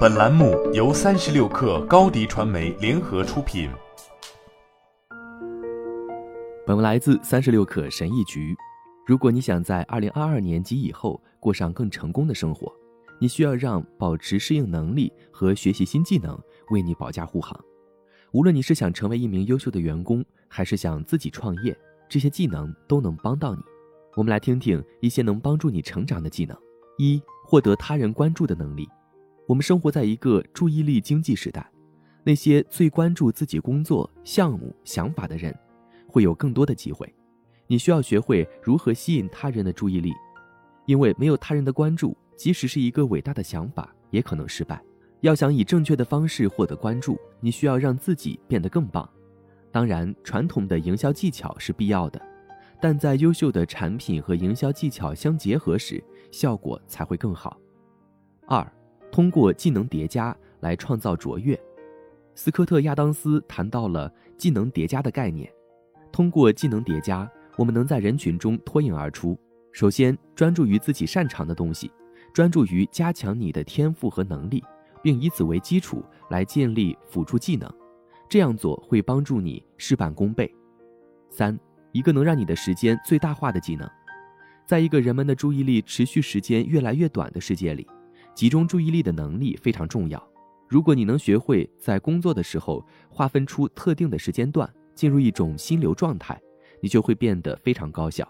本栏目由三十六氪高低传媒联合出品。本文来自三十六氪神译局。如果你想在二零二二年及以后过上更成功的生活，你需要让保持适应能力和学习新技能为你保驾护航。无论你是想成为一名优秀的员工，还是想自己创业，这些技能都能帮到你。我们来听听一些能帮助你成长的技能。一、获得他人关注的能力。我们生活在一个注意力经济时代，那些最关注自己工作、项目、想法的人，会有更多的机会。你需要学会如何吸引他人的注意力，因为没有他人的关注，即使是一个伟大的想法，也可能失败。要想以正确的方式获得关注，你需要让自己变得更棒。当然，传统的营销技巧是必要的，但在优秀的产品和营销技巧相结合时，效果才会更好。二。通过技能叠加来创造卓越。斯科特·亚当斯谈到了技能叠加的概念。通过技能叠加，我们能在人群中脱颖而出。首先，专注于自己擅长的东西，专注于加强你的天赋和能力，并以此为基础来建立辅助技能。这样做会帮助你事半功倍。三，一个能让你的时间最大化的技能。在一个人们的注意力持续时间越来越短的世界里。集中注意力的能力非常重要。如果你能学会在工作的时候划分出特定的时间段，进入一种心流状态，你就会变得非常高效。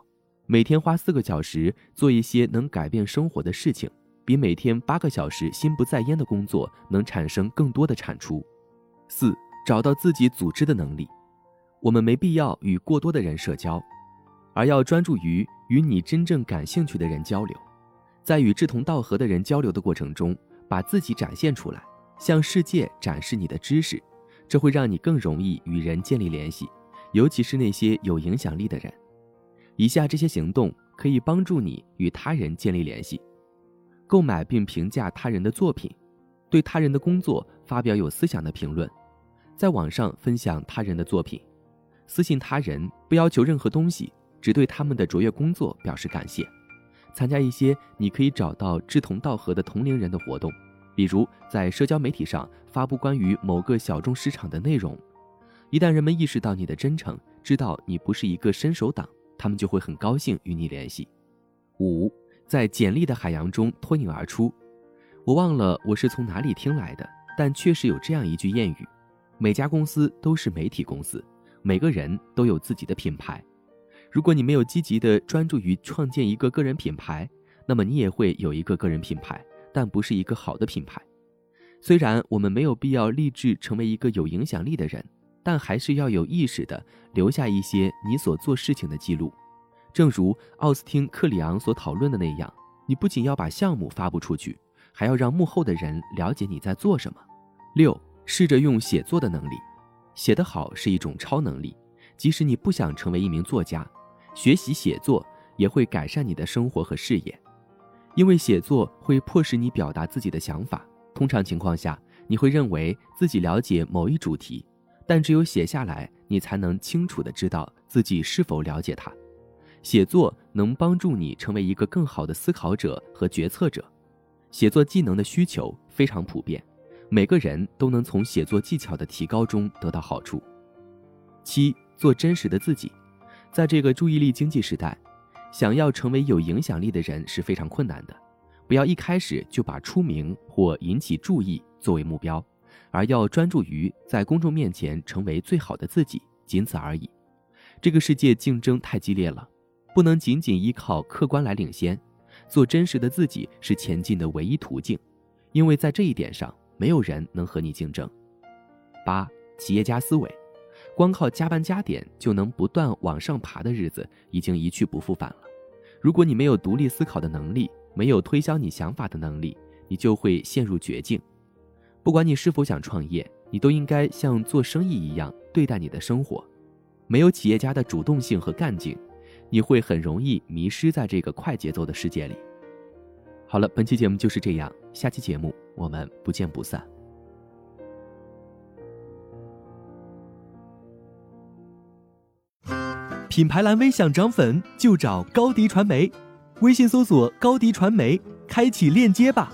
每天花四个小时做一些能改变生活的事情，比每天八个小时心不在焉的工作能产生更多的产出。四、找到自己组织的能力。我们没必要与过多的人社交，而要专注于与你真正感兴趣的人交流。在与志同道合的人交流的过程中，把自己展现出来，向世界展示你的知识，这会让你更容易与人建立联系，尤其是那些有影响力的人。以下这些行动可以帮助你与他人建立联系：购买并评价他人的作品，对他人的工作发表有思想的评论，在网上分享他人的作品，私信他人，不要求任何东西，只对他们的卓越工作表示感谢。参加一些你可以找到志同道合的同龄人的活动，比如在社交媒体上发布关于某个小众市场的内容。一旦人们意识到你的真诚，知道你不是一个伸手党，他们就会很高兴与你联系。五，在简历的海洋中脱颖而出。我忘了我是从哪里听来的，但确实有这样一句谚语：每家公司都是媒体公司，每个人都有自己的品牌。如果你没有积极的专注于创建一个个人品牌，那么你也会有一个个人品牌，但不是一个好的品牌。虽然我们没有必要立志成为一个有影响力的人，但还是要有意识的留下一些你所做事情的记录。正如奥斯汀·克里昂所讨论的那样，你不仅要把项目发布出去，还要让幕后的人了解你在做什么。六，试着用写作的能力，写得好是一种超能力，即使你不想成为一名作家。学习写作也会改善你的生活和事业，因为写作会迫使你表达自己的想法。通常情况下，你会认为自己了解某一主题，但只有写下来，你才能清楚地知道自己是否了解它。写作能帮助你成为一个更好的思考者和决策者。写作技能的需求非常普遍，每个人都能从写作技巧的提高中得到好处。七，做真实的自己。在这个注意力经济时代，想要成为有影响力的人是非常困难的。不要一开始就把出名或引起注意作为目标，而要专注于在公众面前成为最好的自己，仅此而已。这个世界竞争太激烈了，不能仅仅依靠客观来领先。做真实的自己是前进的唯一途径，因为在这一点上，没有人能和你竞争。八，企业家思维。光靠加班加点就能不断往上爬的日子已经一去不复返了。如果你没有独立思考的能力，没有推销你想法的能力，你就会陷入绝境。不管你是否想创业，你都应该像做生意一样对待你的生活。没有企业家的主动性和干劲，你会很容易迷失在这个快节奏的世界里。好了，本期节目就是这样，下期节目我们不见不散。品牌蓝 V 想涨粉就找高迪传媒，微信搜索高迪传媒，开启链接吧。